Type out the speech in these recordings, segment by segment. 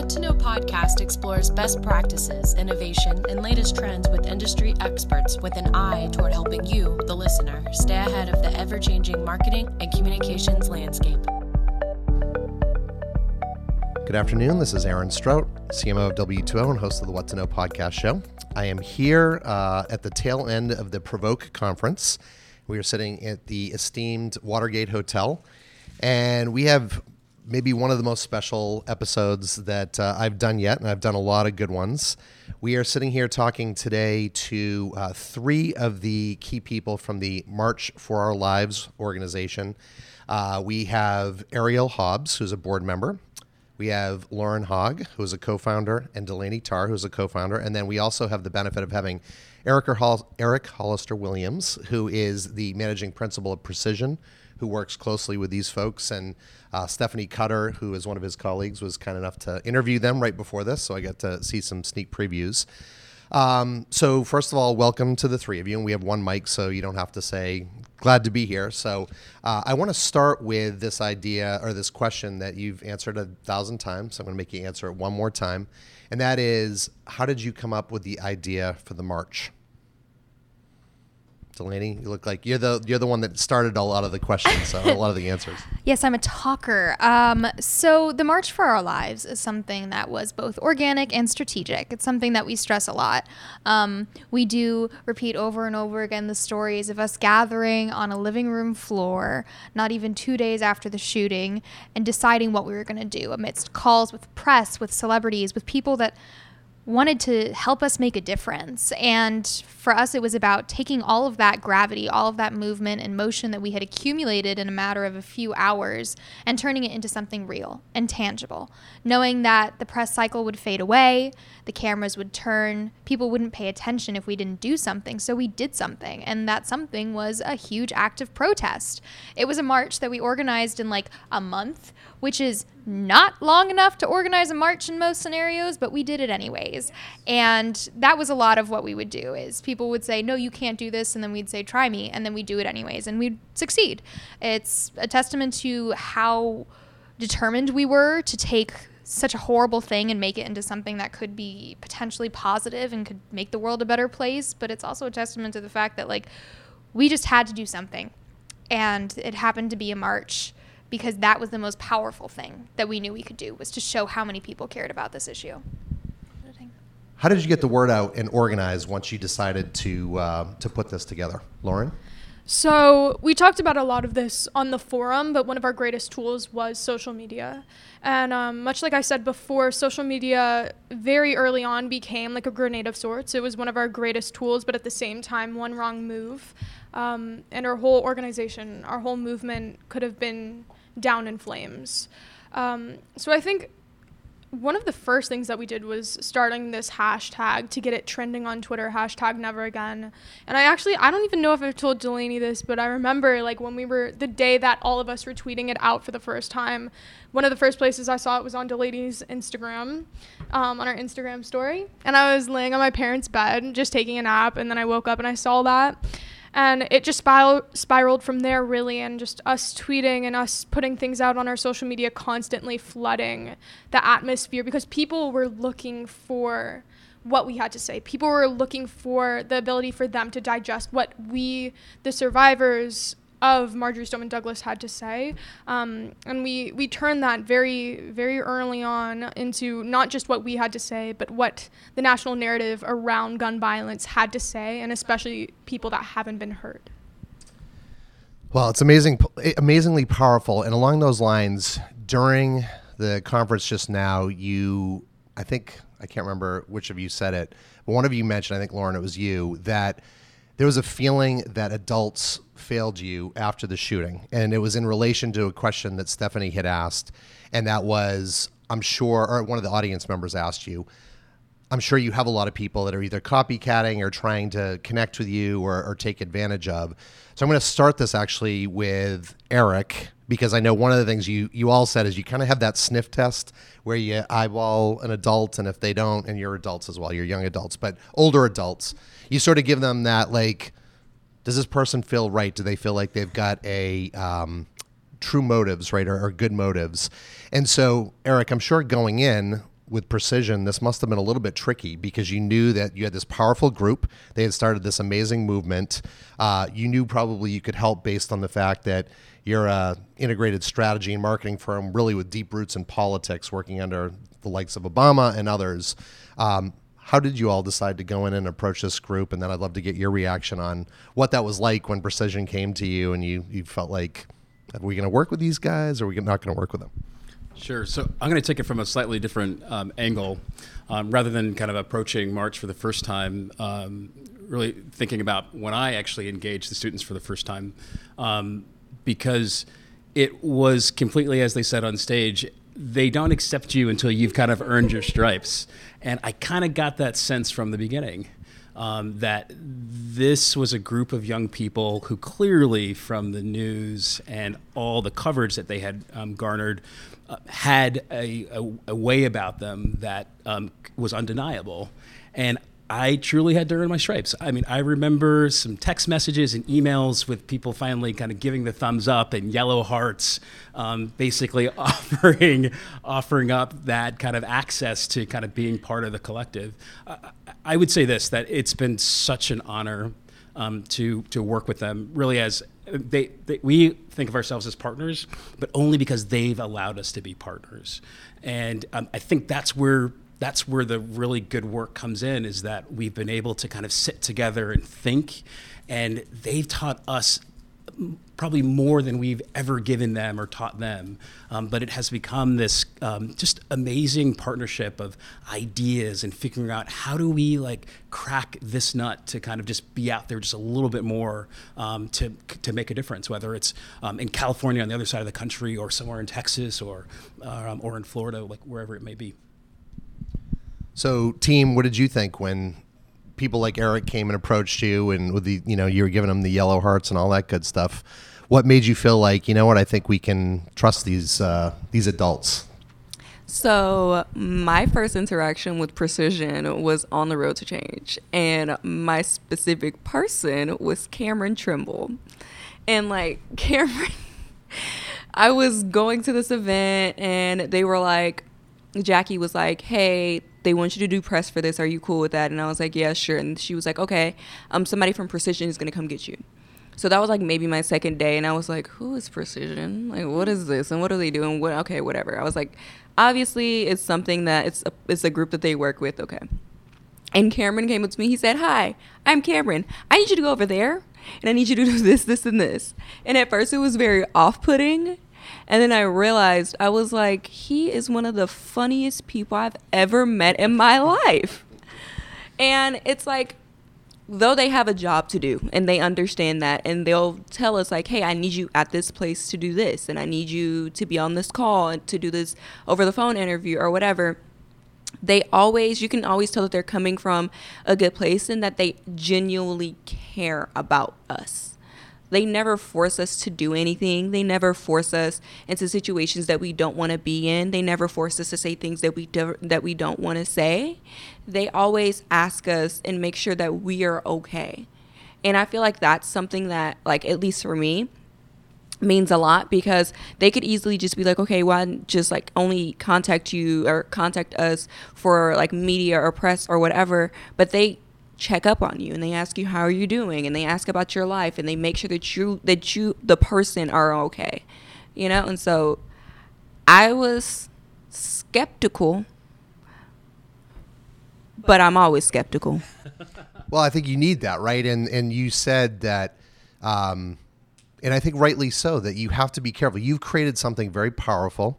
What to Know podcast explores best practices, innovation, and latest trends with industry experts with an eye toward helping you, the listener, stay ahead of the ever changing marketing and communications landscape. Good afternoon. This is Aaron Strout, CMO of W2O and host of the What to Know podcast show. I am here uh, at the tail end of the Provoke conference. We are sitting at the esteemed Watergate Hotel, and we have maybe one of the most special episodes that uh, I've done yet, and I've done a lot of good ones. We are sitting here talking today to uh, three of the key people from the March for Our Lives organization. Uh, we have Ariel Hobbs, who's a board member. We have Lauren Hogg, who's a co-founder, and Delaney Tarr, who's a co-founder, and then we also have the benefit of having Eric, Hall- Eric Hollister Williams, who is the managing principal of Precision, who works closely with these folks, and uh, Stephanie Cutter, who is one of his colleagues, was kind enough to interview them right before this, so I got to see some sneak previews. Um, so first of all, welcome to the three of you, and we have one mic, so you don't have to say glad to be here. So uh, I want to start with this idea or this question that you've answered a thousand times. So I'm going to make you answer it one more time, and that is, how did you come up with the idea for the march? Delaney, you look like you're the you're the one that started a lot of the questions, a lot of the answers. Yes, I'm a talker. Um, so the March for Our Lives is something that was both organic and strategic. It's something that we stress a lot. Um, we do repeat over and over again the stories of us gathering on a living room floor, not even two days after the shooting, and deciding what we were going to do amidst calls with press, with celebrities, with people that wanted to help us make a difference. And for us, it was about taking all of that gravity, all of that movement and motion that we had accumulated in a matter of a few hours and turning it into something real and tangible. Knowing that the press cycle would fade away, the cameras would turn, people wouldn't pay attention if we didn't do something. So we did something. And that something was a huge act of protest. It was a march that we organized in like a month which is not long enough to organize a march in most scenarios, but we did it anyways. And that was a lot of what we would do is people would say, "No, you can't do this," and then we'd say, "Try me," and then we'd do it anyways, and we'd succeed. It's a testament to how determined we were to take such a horrible thing and make it into something that could be potentially positive and could make the world a better place, but it's also a testament to the fact that like we just had to do something. And it happened to be a march because that was the most powerful thing that we knew we could do was to show how many people cared about this issue. How did you get the word out and organize once you decided to uh, to put this together, Lauren? So we talked about a lot of this on the forum, but one of our greatest tools was social media. And um, much like I said before, social media very early on became like a grenade of sorts. It was one of our greatest tools, but at the same time, one wrong move, um, and our whole organization, our whole movement could have been down in flames. Um, so I think one of the first things that we did was starting this hashtag to get it trending on Twitter, hashtag never again. And I actually, I don't even know if I've told Delaney this, but I remember like when we were, the day that all of us were tweeting it out for the first time, one of the first places I saw it was on Delaney's Instagram, um, on our Instagram story. And I was laying on my parents' bed, just taking a nap, and then I woke up and I saw that and it just spiral- spiraled from there really and just us tweeting and us putting things out on our social media constantly flooding the atmosphere because people were looking for what we had to say. People were looking for the ability for them to digest what we the survivors of Marjory Stoneman Douglas had to say. Um, and we, we turned that very, very early on into not just what we had to say, but what the national narrative around gun violence had to say, and especially people that haven't been heard. Well, it's amazing, amazingly powerful. And along those lines, during the conference just now, you, I think, I can't remember which of you said it, but one of you mentioned, I think, Lauren, it was you, that there was a feeling that adults failed you after the shooting. And it was in relation to a question that Stephanie had asked. And that was, I'm sure, or one of the audience members asked you, I'm sure you have a lot of people that are either copycatting or trying to connect with you or, or take advantage of. So I'm going to start this actually with Eric because I know one of the things you you all said is you kind of have that sniff test where you eyeball an adult and if they don't and you're adults as well, you're young adults, but older adults, you sort of give them that like does this person feel right? Do they feel like they've got a um, true motives, right, or, or good motives? And so, Eric, I'm sure going in, with precision, this must have been a little bit tricky because you knew that you had this powerful group. They had started this amazing movement. Uh, you knew probably you could help based on the fact that you're a integrated strategy and marketing firm, really with deep roots in politics, working under the likes of Obama and others. Um, how did you all decide to go in and approach this group? And then I'd love to get your reaction on what that was like when Precision came to you and you you felt like, are we going to work with these guys or are we not going to work with them? Sure. So I'm going to take it from a slightly different um, angle, um, rather than kind of approaching March for the first time. Um, really thinking about when I actually engaged the students for the first time, um, because it was completely, as they said on stage, they don't accept you until you've kind of earned your stripes, and I kind of got that sense from the beginning. Um, that this was a group of young people who clearly, from the news and all the coverage that they had um, garnered, uh, had a, a, a, way about them that um, was undeniable. And I truly had to earn my stripes. I mean, I remember some text messages and emails with people finally kind of giving the thumbs up and yellow hearts, um, basically offering offering up that kind of access to kind of being part of the collective. I would say this: that it's been such an honor um, to to work with them. Really, as they, they, we think of ourselves as partners, but only because they've allowed us to be partners. And um, I think that's where that's where the really good work comes in. Is that we've been able to kind of sit together and think, and they've taught us probably more than we've ever given them or taught them. Um, but it has become this um, just amazing partnership of ideas and figuring out how do we like crack this nut to kind of just be out there just a little bit more um, to to make a difference. Whether it's um, in California on the other side of the country, or somewhere in Texas, or um, or in Florida, like wherever it may be. So, team, what did you think when people like Eric came and approached you, and with the you know you were giving them the yellow hearts and all that good stuff? what made you feel like you know what I think we can trust these uh, these adults? So, my first interaction with Precision was on the road to change, and my specific person was Cameron Trimble. And, like, Cameron, I was going to this event, and they were like, Jackie was like, hey, they want you to do press for this. Are you cool with that? And I was like, yeah, sure. And she was like, okay, um, somebody from Precision is to come get you. So that was like maybe my second day, and I was like, "Who is Precision? Like, what is this? And what are they doing? What? Okay, whatever." I was like, "Obviously, it's something that it's a, it's a group that they work with." Okay. And Cameron came up to me. He said, "Hi, I'm Cameron. I need you to go over there, and I need you to do this, this, and this." And at first, it was very off-putting. And then I realized I was like, he is one of the funniest people I've ever met in my life. And it's like though they have a job to do and they understand that and they'll tell us like hey i need you at this place to do this and i need you to be on this call and to do this over the phone interview or whatever they always you can always tell that they're coming from a good place and that they genuinely care about us they never force us to do anything. They never force us into situations that we don't want to be in. They never force us to say things that we do, that we don't want to say. They always ask us and make sure that we are okay. And I feel like that's something that like at least for me means a lot because they could easily just be like, okay, why just like only contact you or contact us for like media or press or whatever, but they check up on you and they ask you how are you doing? And they ask about your life and they make sure that you that you the person are okay you know? And so i was skeptical but i'm always skeptical. Well i think you need that right? And and you said that um and i think rightly so that you have to be careful. You've created something very powerful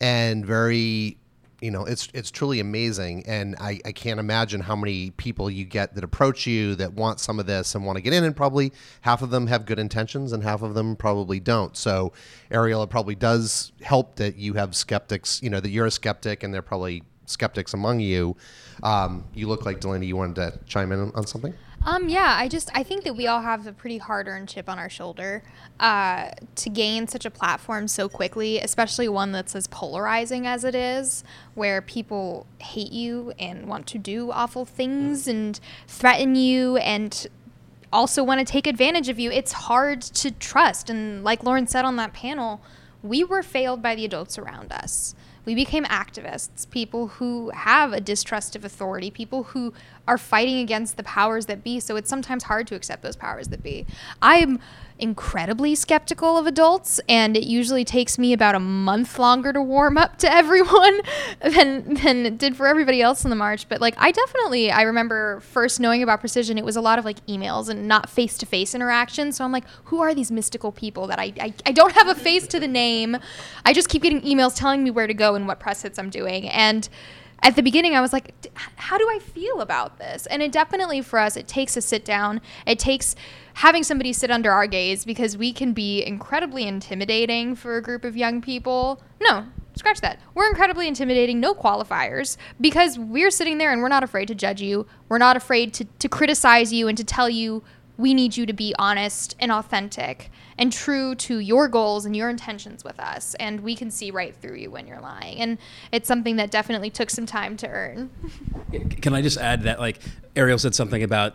and very you know it's it's truly amazing. And I, I can't imagine how many people you get that approach you that want some of this and want to get in and probably half of them have good intentions and half of them probably don't. So ariel it probably does help that you have skeptics you know that you're a skeptic and they're probably skeptics among you. Um, you look like delaney you wanted to chime in on something um, yeah, I just I think that we all have a pretty hard-earned chip on our shoulder uh, to gain such a platform so quickly, especially one that's as polarizing as it is, where people hate you and want to do awful things and threaten you and also want to take advantage of you. It's hard to trust, and like Lauren said on that panel, we were failed by the adults around us we became activists, people who have a distrust of authority, people who are fighting against the powers that be. So it's sometimes hard to accept those powers that be. I'm incredibly skeptical of adults, and it usually takes me about a month longer to warm up to everyone than than it did for everybody else in the march. But like, I definitely I remember first knowing about precision, it was a lot of like emails and not face to face interaction. So I'm like, who are these mystical people that I, I I don't have a face to the name? I just keep getting emails telling me where to go and what press hits I'm doing, and at the beginning, I was like, how do I feel about this? And it definitely, for us, it takes a sit down. It takes having somebody sit under our gaze because we can be incredibly intimidating for a group of young people. No, scratch that. We're incredibly intimidating, no qualifiers, because we're sitting there and we're not afraid to judge you. We're not afraid to, to criticize you and to tell you we need you to be honest and authentic and true to your goals and your intentions with us. And we can see right through you when you're lying. And it's something that definitely took some time to earn. Can I just add that, like, Ariel said something about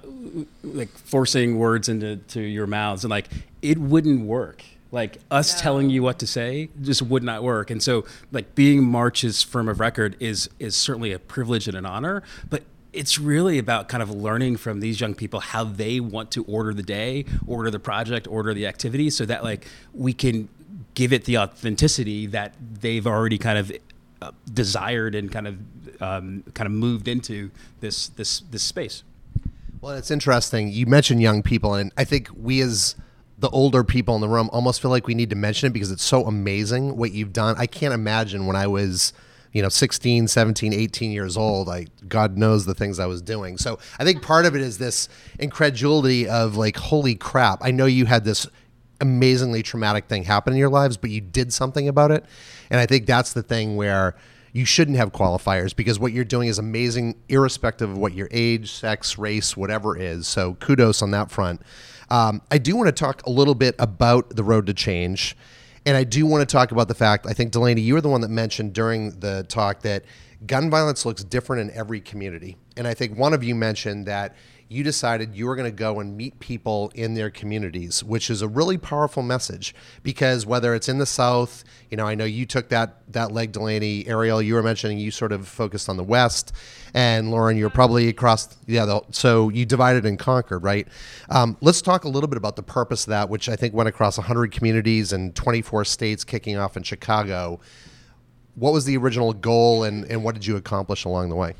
like forcing words into to your mouths, and like it wouldn't work. Like us no. telling you what to say just would not work. And so, like being March's firm of record is is certainly a privilege and an honor, but it's really about kind of learning from these young people how they want to order the day, order the project, order the activity, so that like we can give it the authenticity that they've already kind of uh, desired and kind of um, kind of moved into this this this space. Well, it's interesting. You mentioned young people, and I think we as the older people in the room almost feel like we need to mention it because it's so amazing what you've done. I can't imagine when I was you know 16 17 18 years old i god knows the things i was doing. So i think part of it is this incredulity of like holy crap i know you had this amazingly traumatic thing happen in your lives but you did something about it. And i think that's the thing where you shouldn't have qualifiers because what you're doing is amazing irrespective of what your age sex race whatever is. So kudos on that front. Um, i do want to talk a little bit about the road to change and I do want to talk about the fact, I think, Delaney, you were the one that mentioned during the talk that gun violence looks different in every community. And I think one of you mentioned that you decided you were going to go and meet people in their communities, which is a really powerful message because whether it's in the South, you know, I know you took that that leg, Delaney, Ariel, you were mentioning you sort of focused on the West, and Lauren, you're probably across, yeah, the, so you divided and conquered, right? Um, let's talk a little bit about the purpose of that, which I think went across 100 communities and 24 states, kicking off in Chicago. What was the original goal, and, and what did you accomplish along the way?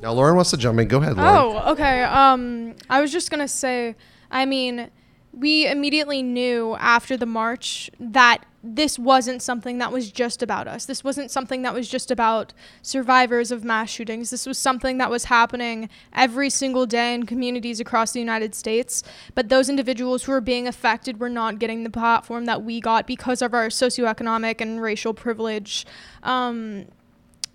Now, Lauren wants to jump in. Go ahead, Lauren. Oh, okay. Um, I was just gonna say, I mean, we immediately knew after the march that this wasn't something that was just about us. This wasn't something that was just about survivors of mass shootings. This was something that was happening every single day in communities across the United States. But those individuals who were being affected were not getting the platform that we got because of our socioeconomic and racial privilege. Um,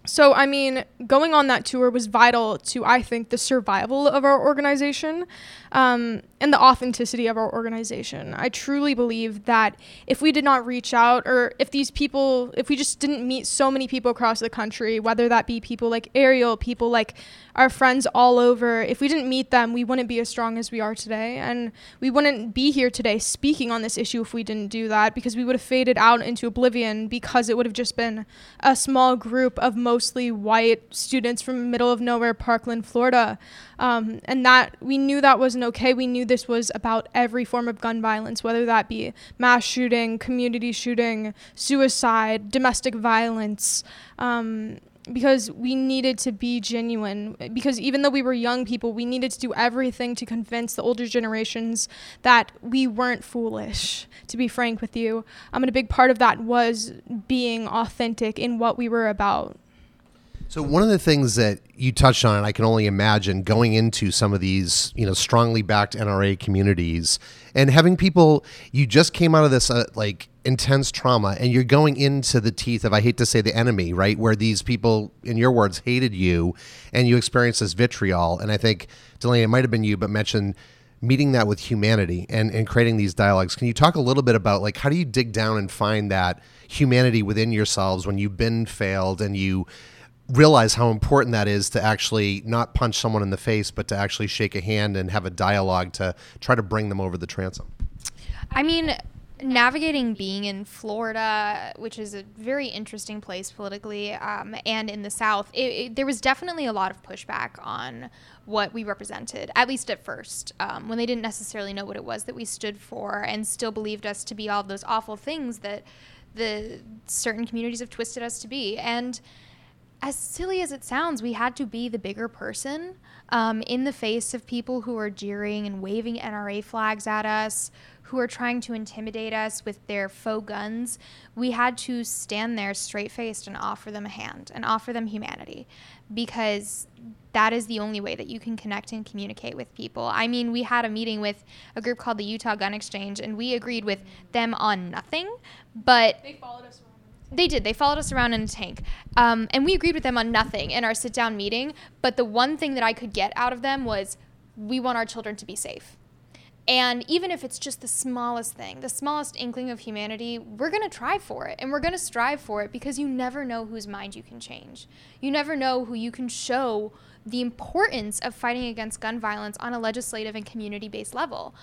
so, I mean, going on that tour was vital to, I think, the survival of our organization um, and the authenticity of our organization. I truly believe that if we did not reach out, or if these people, if we just didn't meet so many people across the country, whether that be people like Ariel, people like our friends all over, if we didn't meet them, we wouldn't be as strong as we are today. And we wouldn't be here today speaking on this issue if we didn't do that, because we would have faded out into oblivion because it would have just been a small group of mostly white students from middle of nowhere, Parkland, Florida. Um, and that we knew that wasn't okay. We knew this was about every form of gun violence, whether that be mass shooting, community shooting, suicide, domestic violence. Um, because we needed to be genuine. Because even though we were young people, we needed to do everything to convince the older generations that we weren't foolish, to be frank with you. Um, mean, a big part of that was being authentic in what we were about. So one of the things that you touched on, and I can only imagine going into some of these, you know, strongly backed NRA communities and having people, you just came out of this uh, like intense trauma and you're going into the teeth of, I hate to say the enemy, right? Where these people, in your words, hated you and you experienced this vitriol. And I think, Delaney, it might have been you, but mentioned meeting that with humanity and, and creating these dialogues. Can you talk a little bit about like, how do you dig down and find that humanity within yourselves when you've been failed and you, realize how important that is to actually not punch someone in the face, but to actually shake a hand and have a dialogue to try to bring them over the transom. I mean, navigating being in Florida, which is a very interesting place politically, um, and in the South, it, it, there was definitely a lot of pushback on what we represented, at least at first, um, when they didn't necessarily know what it was that we stood for and still believed us to be all those awful things that the certain communities have twisted us to be. And as silly as it sounds, we had to be the bigger person um, in the face of people who are jeering and waving NRA flags at us, who are trying to intimidate us with their faux guns. We had to stand there straight faced and offer them a hand and offer them humanity because that is the only way that you can connect and communicate with people. I mean, we had a meeting with a group called the Utah Gun Exchange, and we agreed with them on nothing, but They followed us. They did. They followed us around in a tank. Um, and we agreed with them on nothing in our sit down meeting. But the one thing that I could get out of them was we want our children to be safe. And even if it's just the smallest thing, the smallest inkling of humanity, we're going to try for it. And we're going to strive for it because you never know whose mind you can change. You never know who you can show the importance of fighting against gun violence on a legislative and community based level.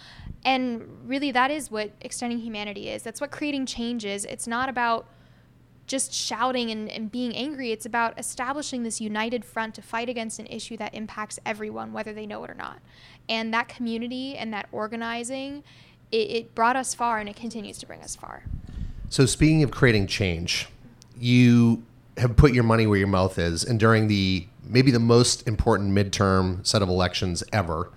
And really, that is what extending humanity is. That's what creating change is. It's not about just shouting and, and being angry. It's about establishing this united front to fight against an issue that impacts everyone, whether they know it or not. And that community and that organizing, it, it brought us far and it continues to bring us far. So, speaking of creating change, you have put your money where your mouth is, and during the maybe the most important midterm set of elections ever,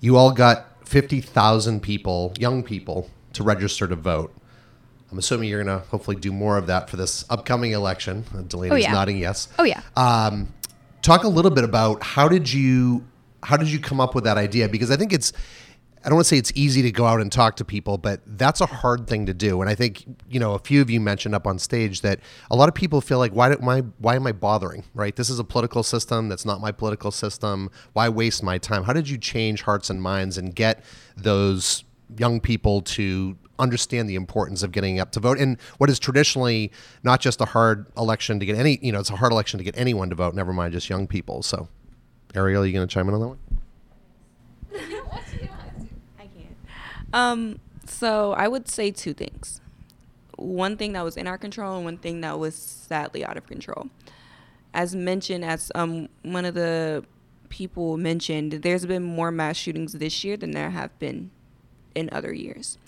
you all got 50,000 people, young people, to register to vote. I'm assuming you're going to hopefully do more of that for this upcoming election. Uh, Delaney's Oh, yeah. nodding yes. Oh, yeah. Um, talk a little bit about how did you how did you come up with that idea? Because I think it's I don't want to say it's easy to go out and talk to people, but that's a hard thing to do. And I think you know a few of you mentioned up on stage that a lot of people feel like why do my why am I bothering? Right? This is a political system that's not my political system. Why waste my time? How did you change hearts and minds and get those young people to understand the importance of getting up to vote in what is traditionally not just a hard election to get any you know it's a hard election to get anyone to vote never mind just young people so ariel are you going to chime in on that one I can. Um, so I would say two things. One thing that was in our control and one thing that was sadly out of control. As mentioned, as um, one of the people mentioned, there's been more mass shootings this year than there have been in other years.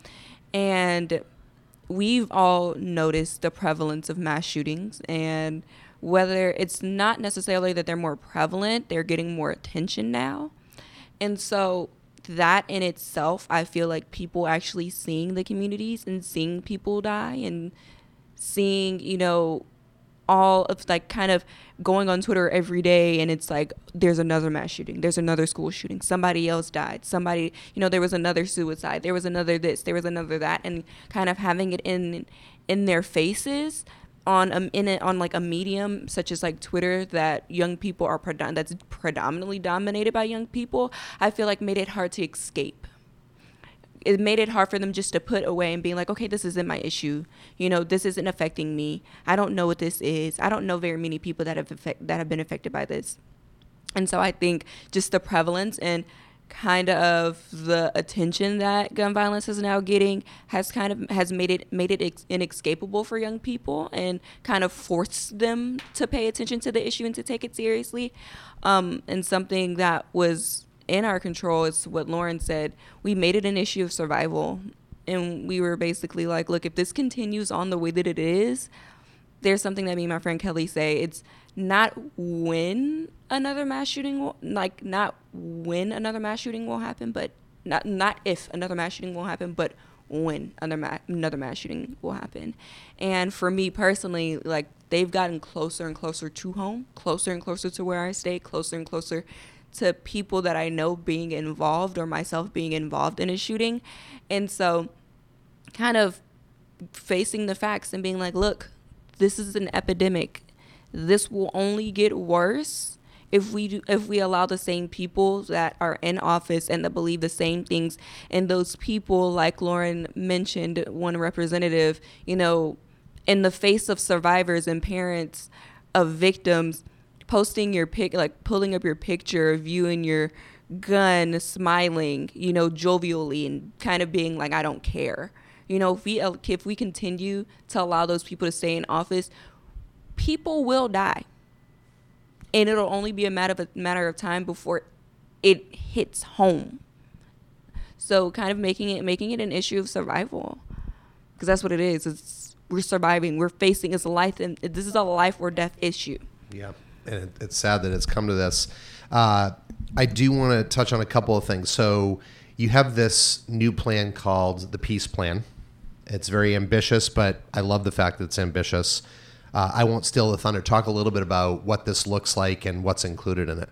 And we've all noticed the prevalence of mass shootings and whether it's not necessarily that they're more prevalent, they're getting more attention now. And so that in itself, I feel like people actually seeing the communities and seeing people die and seeing, you know, all of like kind of going on Twitter every day and it's like there's another mass shooting, there's another school shooting, somebody else died, somebody, you know, there was another suicide, there was another this, there was another that and kind of having it in in their faces on um in it on like a medium such as like Twitter that young people are predom- that's predominantly dominated by young people, I feel like made it hard to escape it made it hard for them just to put away and being like, okay, this isn't my issue. You know, this isn't affecting me. I don't know what this is. I don't know very many people that have affect- that have been affected by this. And so I think just the prevalence and kind of the attention that gun violence is now getting has kind of has made it made it inescapable for young people and kind of forced them to pay attention to the issue and to take it seriously. Um, and something that was in our control It's what Lauren said. We made it an issue of survival. And we were basically like, look, if this continues on the way that it is, there's something that me and my friend Kelly say. It's not when another mass shooting will, like, not when another mass shooting will happen, but not, not if another mass shooting will happen, but when another, ma- another mass shooting will happen. And for me personally, like, they've gotten closer and closer to home, closer and closer to where I stay, closer and closer to people that I know being involved or myself being involved in a shooting. And so, kind of facing the facts and being like, look, this is an epidemic. This will only get worse if we do, if we allow the same people that are in office and that believe the same things and those people like Lauren mentioned one representative, you know, in the face of survivors and parents of victims posting your pic like pulling up your picture of you and your gun smiling you know jovially and kind of being like i don't care You know, if we if we continue to allow those people to stay in office, people will die, and it'll only be a matter of a matter of time before it hits home. So, kind of making it making it an issue of survival, because that's what it is. It's we're surviving. We're facing it's life, and this is a life or death issue. Yeah, and it, it's sad that it's come to this. Uh, I do want to touch on a couple of things. So, you have this new plan called the Peace Plan. It's very ambitious, but I love the fact that it's ambitious. Uh, I won't steal the thunder. Talk a little bit about what this looks like and what's included in it.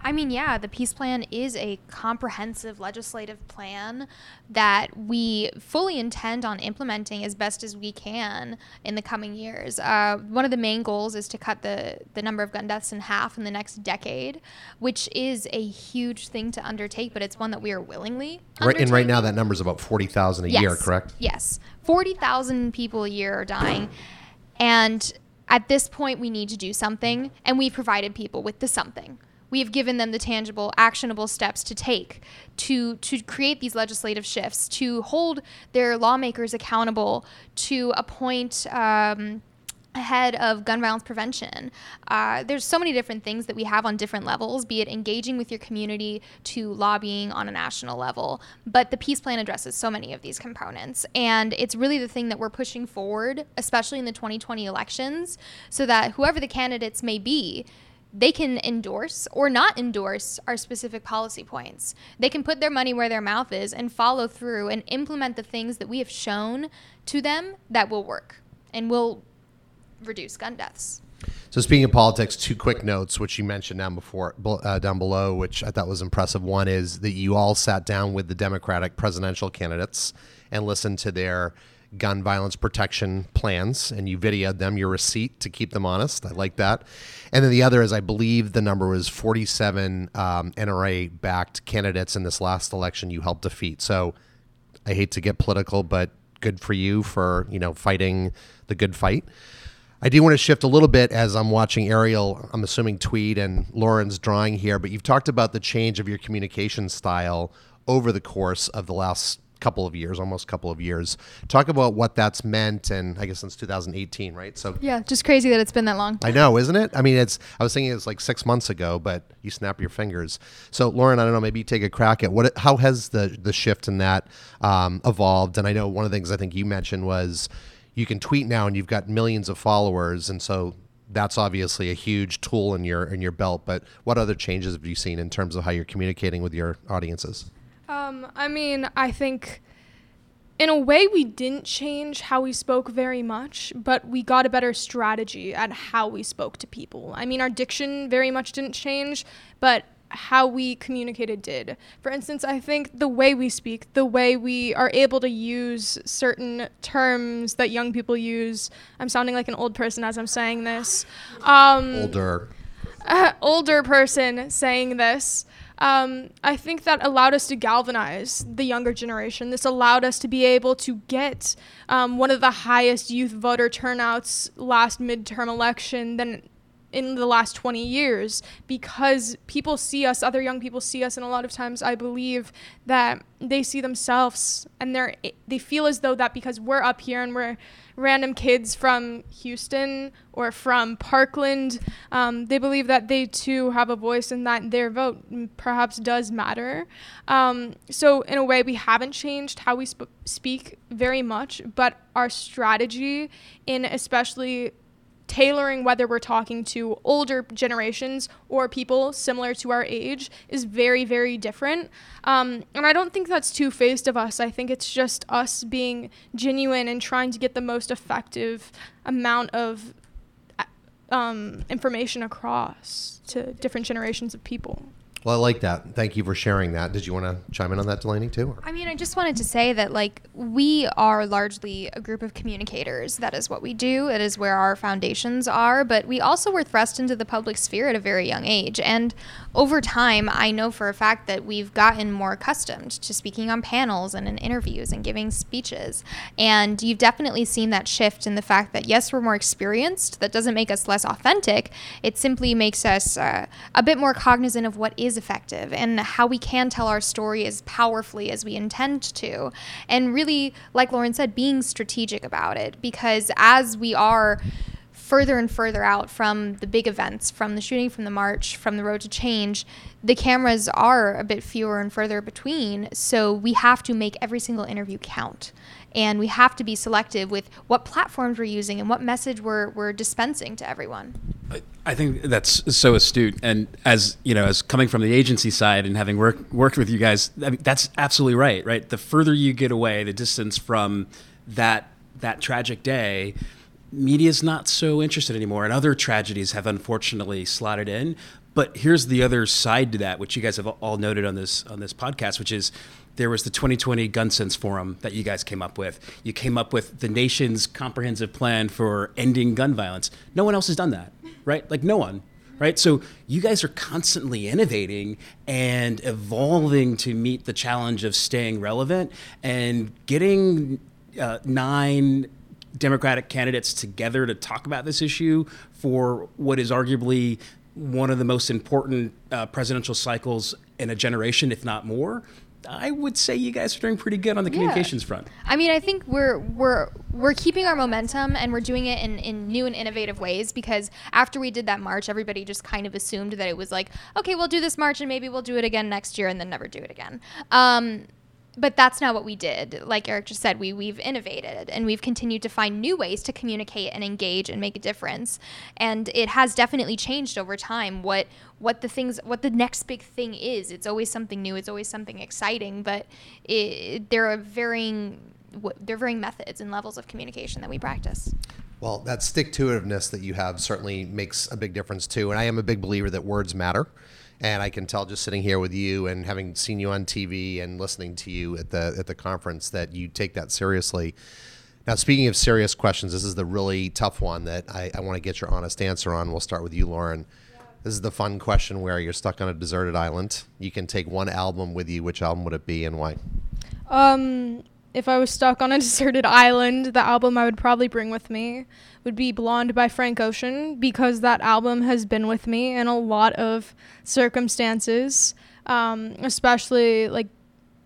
I mean, yeah, the peace plan is a comprehensive legislative plan that we fully intend on implementing as best as we can in the coming years. Uh, one of the main goals is to cut the, the number of gun deaths in half in the next decade, which is a huge thing to undertake, but it's one that we are willingly. Right, and right now, that number is about 40,000 a yes. year, correct? Yes. 40,000 people a year are dying. And at this point, we need to do something, and we've provided people with the something we have given them the tangible, actionable steps to take to to create these legislative shifts, to hold their lawmakers accountable, to appoint. Um, head of gun violence prevention. Uh, there's so many different things that we have on different levels, be it engaging with your community to lobbying on a national level. But the peace plan addresses so many of these components. And it's really the thing that we're pushing forward, especially in the 2020 elections, so that whoever the candidates may be, they can endorse or not endorse our specific policy points. They can put their money where their mouth is and follow through and implement the things that we have shown to them that will work and will reduce gun deaths. So speaking of politics, two quick notes, which you mentioned down before, uh, down below, which I thought was impressive. One is that you all sat down with the Democratic presidential candidates and listened to their gun violence protection plans and you videoed them your receipt to keep them honest. I like that. And then the other is i believe the number was 47 um, nra backed candidates in this last election you helped defeat. So i hate to get political but good for you for you know fighting the good fight. I do want to shift a little bit as I'm watching Ariel, I'm assuming Tweed and Lauren's drawing here, but you've talked about the change of your communication style over the course of the last couple of years, almost couple of years. Talk about what that's meant, and I guess since 2018, right? So yeah, just crazy that it's been that long. I know, isn't it? I mean, it's. I was thinking it's like six months ago, but you snap your fingers. So Lauren, I don't know, maybe take a crack at what. How has the the shift in that um, evolved? And I know one of the things I think you mentioned was you can tweet now, and you've got millions of followers, and so that's obviously a huge tool in your in your belt. But what other changes have you seen in terms of how you're communicating with your audiences? Um, I mean, I think in a way we didn't change how we spoke very much, but we got a better strategy at how we spoke to people. I mean, our diction very much didn't change, but how we communicated did. For instance, I think the way we speak, the way we are able to use certain terms that young people use. I'm sounding like an old person as I'm saying this. Um, older. Uh, older person saying this um, I think that allowed us to galvanize the younger generation. This allowed us to be able to get um, one of the highest youth voter turnouts last midterm election than in the last 20 years because people see us other young people see us and a lot of times i believe that they see themselves and they're they feel as though that because we're up here and we're random kids from houston or from parkland um, they believe that they too have a voice and that their vote perhaps does matter. Um, so in a way we haven't changed how we sp- speak very much but our strategy in especially tailoring whether we're talking to older generations or people similar to our age is very, very different. Um, and I don't think that's two faced of us. I think it's just us being genuine and trying to get the most effective amount of um, information across to different generations of people. Well, I like that. Thank you for sharing that. Did you want to chime in on that, Delaney, too? I mean, I just wanted to say that, like, we are largely a group of communicators. That is what we do, it is where our foundations are. But we also were thrust into the public sphere at a very young age. And over time, I know for a fact that we've gotten more accustomed to speaking on panels and in interviews and giving speeches. And you've definitely seen that shift in the fact that, yes, we're more experienced. That doesn't make us less authentic, it simply makes us uh, a bit more cognizant of what is is effective and how we can tell our story as powerfully as we intend to. And really, like Lauren said, being strategic about it because as we are further and further out from the big events, from the shooting, from the march, from the road to change, the cameras are a bit fewer and further between. So we have to make every single interview count. And we have to be selective with what platforms we're using and what message we're, we're dispensing to everyone. I think that's so astute, and as you know, as coming from the agency side and having worked worked with you guys, I mean, that's absolutely right. Right, the further you get away, the distance from that that tragic day, media's not so interested anymore, and other tragedies have unfortunately slotted in. But here's the other side to that, which you guys have all noted on this on this podcast, which is there was the 2020 Gun Sense Forum that you guys came up with. You came up with the nation's comprehensive plan for ending gun violence. No one else has done that, right? Like no one, right? So you guys are constantly innovating and evolving to meet the challenge of staying relevant and getting uh, nine Democratic candidates together to talk about this issue for what is arguably one of the most important uh, presidential cycles in a generation, if not more. I would say you guys are doing pretty good on the communications front. I mean, I think we're we're we're keeping our momentum and we're doing it in, in new and innovative ways because after we did that march, everybody just kind of assumed that it was like, okay, we'll do this march and maybe we'll do it again next year and then never do it again. Um, but that's not what we did. Like Eric just said, we we've innovated and we've continued to find new ways to communicate and engage and make a difference. And it has definitely changed over time what what the things what the next big thing is. It's always something new. It's always something exciting. But it, there are varying there are varying methods and levels of communication that we practice. Well, that stick to itiveness that you have certainly makes a big difference too. And I am a big believer that words matter. And I can tell just sitting here with you and having seen you on TV and listening to you at the at the conference that you take that seriously. Now, speaking of serious questions, this is the really tough one that I, I want to get your honest answer on. We'll start with you, Lauren. This is the fun question where you're stuck on a deserted island. You can take one album with you. Which album would it be and why? Um, if I was stuck on a deserted island, the album I would probably bring with me would be Blonde by Frank Ocean because that album has been with me in a lot of circumstances, um, especially like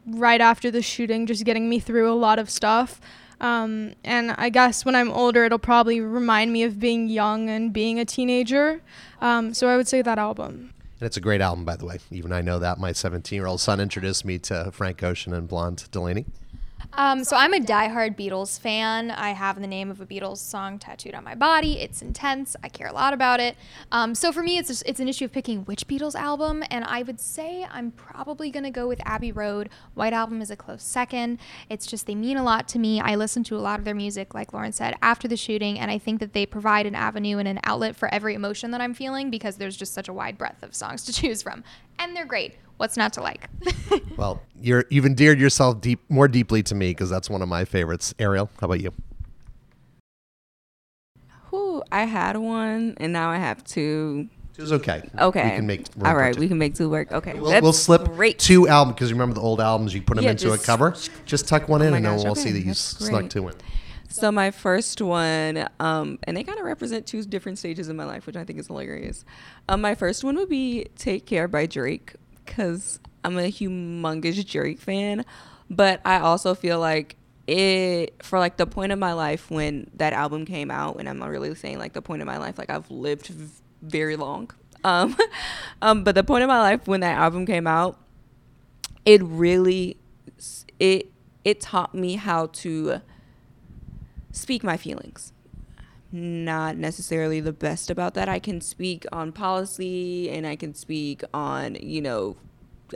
right after the shooting, just getting me through a lot of stuff. Um, and I guess when I'm older, it'll probably remind me of being young and being a teenager. Um, so I would say that album. And it's a great album, by the way. Even I know that. My 17 year old son introduced me to Frank Ocean and Blonde Delaney. Um, so I'm a diehard Beatles fan. I have the name of a Beatles song tattooed on my body. It's intense. I care a lot about it. Um, so for me, it's just, it's an issue of picking which Beatles album, and I would say I'm probably gonna go with Abbey Road. White Album is a close second. It's just they mean a lot to me. I listen to a lot of their music, like Lauren said, after the shooting, and I think that they provide an avenue and an outlet for every emotion that I'm feeling because there's just such a wide breadth of songs to choose from, and they're great what's not to like? well, you're you've endeared yourself deep more deeply to me because that's one of my favorites. Ariel, how about you? Whew, I had one and now I have two. Two's okay. Okay. We can make all right. We can make two work. Okay. We'll, we'll slip great. two albums because remember the old albums you put them yeah, into just, a cover. Just tuck one oh in and gosh, then we'll okay, see that you snuck two in. So my first one, um, and they kind of represent two different stages in my life, which I think is hilarious. Um, my first one would be "Take Care" by Drake because I'm a humongous Drake fan, but I also feel like it for like the point of my life when that album came out, and I'm not really saying like the point of my life, like I've lived v- very long. Um, um, but the point of my life when that album came out, it really it it taught me how to speak my feelings not necessarily the best about that. I can speak on policy and I can speak on, you know,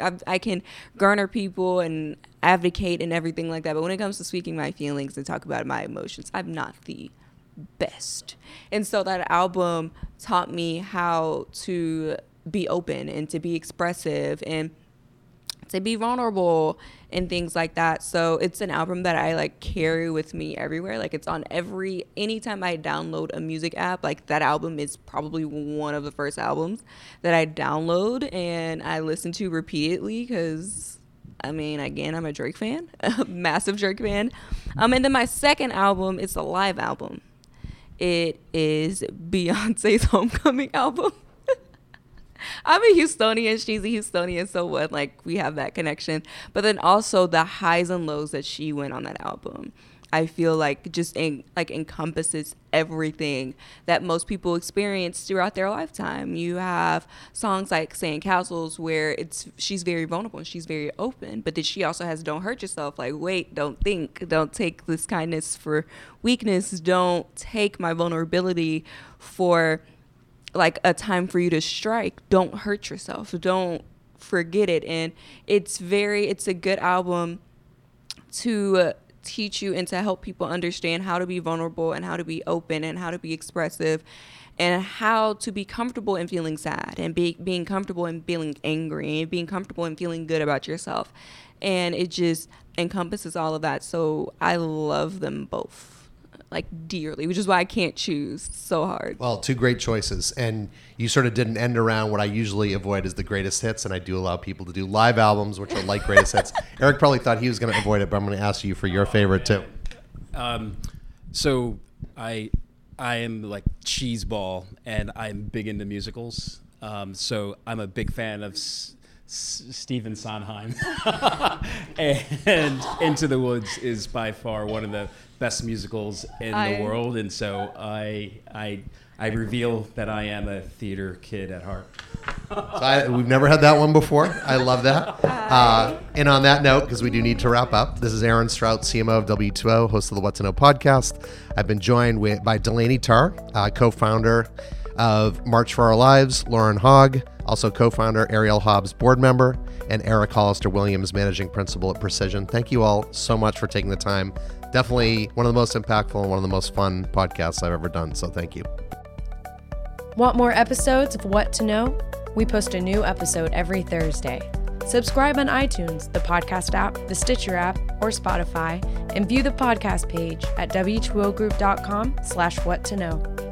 I, I, can garner people and advocate and everything like that. But when it comes to speaking my feelings and talk about my emotions, I'm not the best. And so that album taught me how to be open and to be expressive and to be vulnerable and things like that. So it's an album that I like carry with me everywhere. Like it's on every anytime I download a music app, like that album is probably one of the first albums that I download and I listen to repeatedly cuz I mean, again, I'm a Drake fan, a massive Drake fan. Um and then my second album is a live album. It is Beyonce's Homecoming album. I'm a Houstonian. She's a Houstonian. So what? Like we have that connection. But then also the highs and lows that she went on that album. I feel like just in, like encompasses everything that most people experience throughout their lifetime. You have songs like Sandcastles where it's she's very vulnerable and she's very open, but then she also has Don't Hurt Yourself, like wait, don't think, don't take this kindness for weakness, don't take my vulnerability for like a time for you to strike. Don't hurt yourself. Don't forget it. And it's very it's a good album to uh, teach you and to help people understand how to be vulnerable and how to be open and how to be expressive and how to be comfortable in feeling sad and be, being comfortable in feeling angry and being comfortable in feeling good about yourself. And it just encompasses all of that. So I love them both like dearly, which is why I can't choose so hard. Well, two great choices, and you sort of did an end around what I usually avoid is the greatest hits, and I do allow people to do live albums, which are like greatest hits. Eric probably thought he was going to avoid it, but I'm going to ask you for your favorite too. Um, so I I am like cheese ball, and I'm big into musicals. Um, so I'm a big fan of S- S- Stephen Sondheim, and Into the Woods is by far one of the best musicals in I- the world, and so I I I reveal that I am a theater kid at heart. So I, we've never had that one before. I love that. Uh, and on that note, because we do need to wrap up, this is Aaron Strout, CMO of W2O, host of the What to Know podcast. I've been joined with, by Delaney Tarr, uh, co founder of March for Our Lives, Lauren Hogg, also co founder, Ariel Hobbs, board member, and Eric Hollister Williams, managing principal at Precision. Thank you all so much for taking the time. Definitely one of the most impactful and one of the most fun podcasts I've ever done. So thank you. Want more episodes of What to Know? We post a new episode every Thursday. Subscribe on iTunes, the podcast app, the Stitcher app, or Spotify, and view the podcast page at w2ogroup.com slash what to know.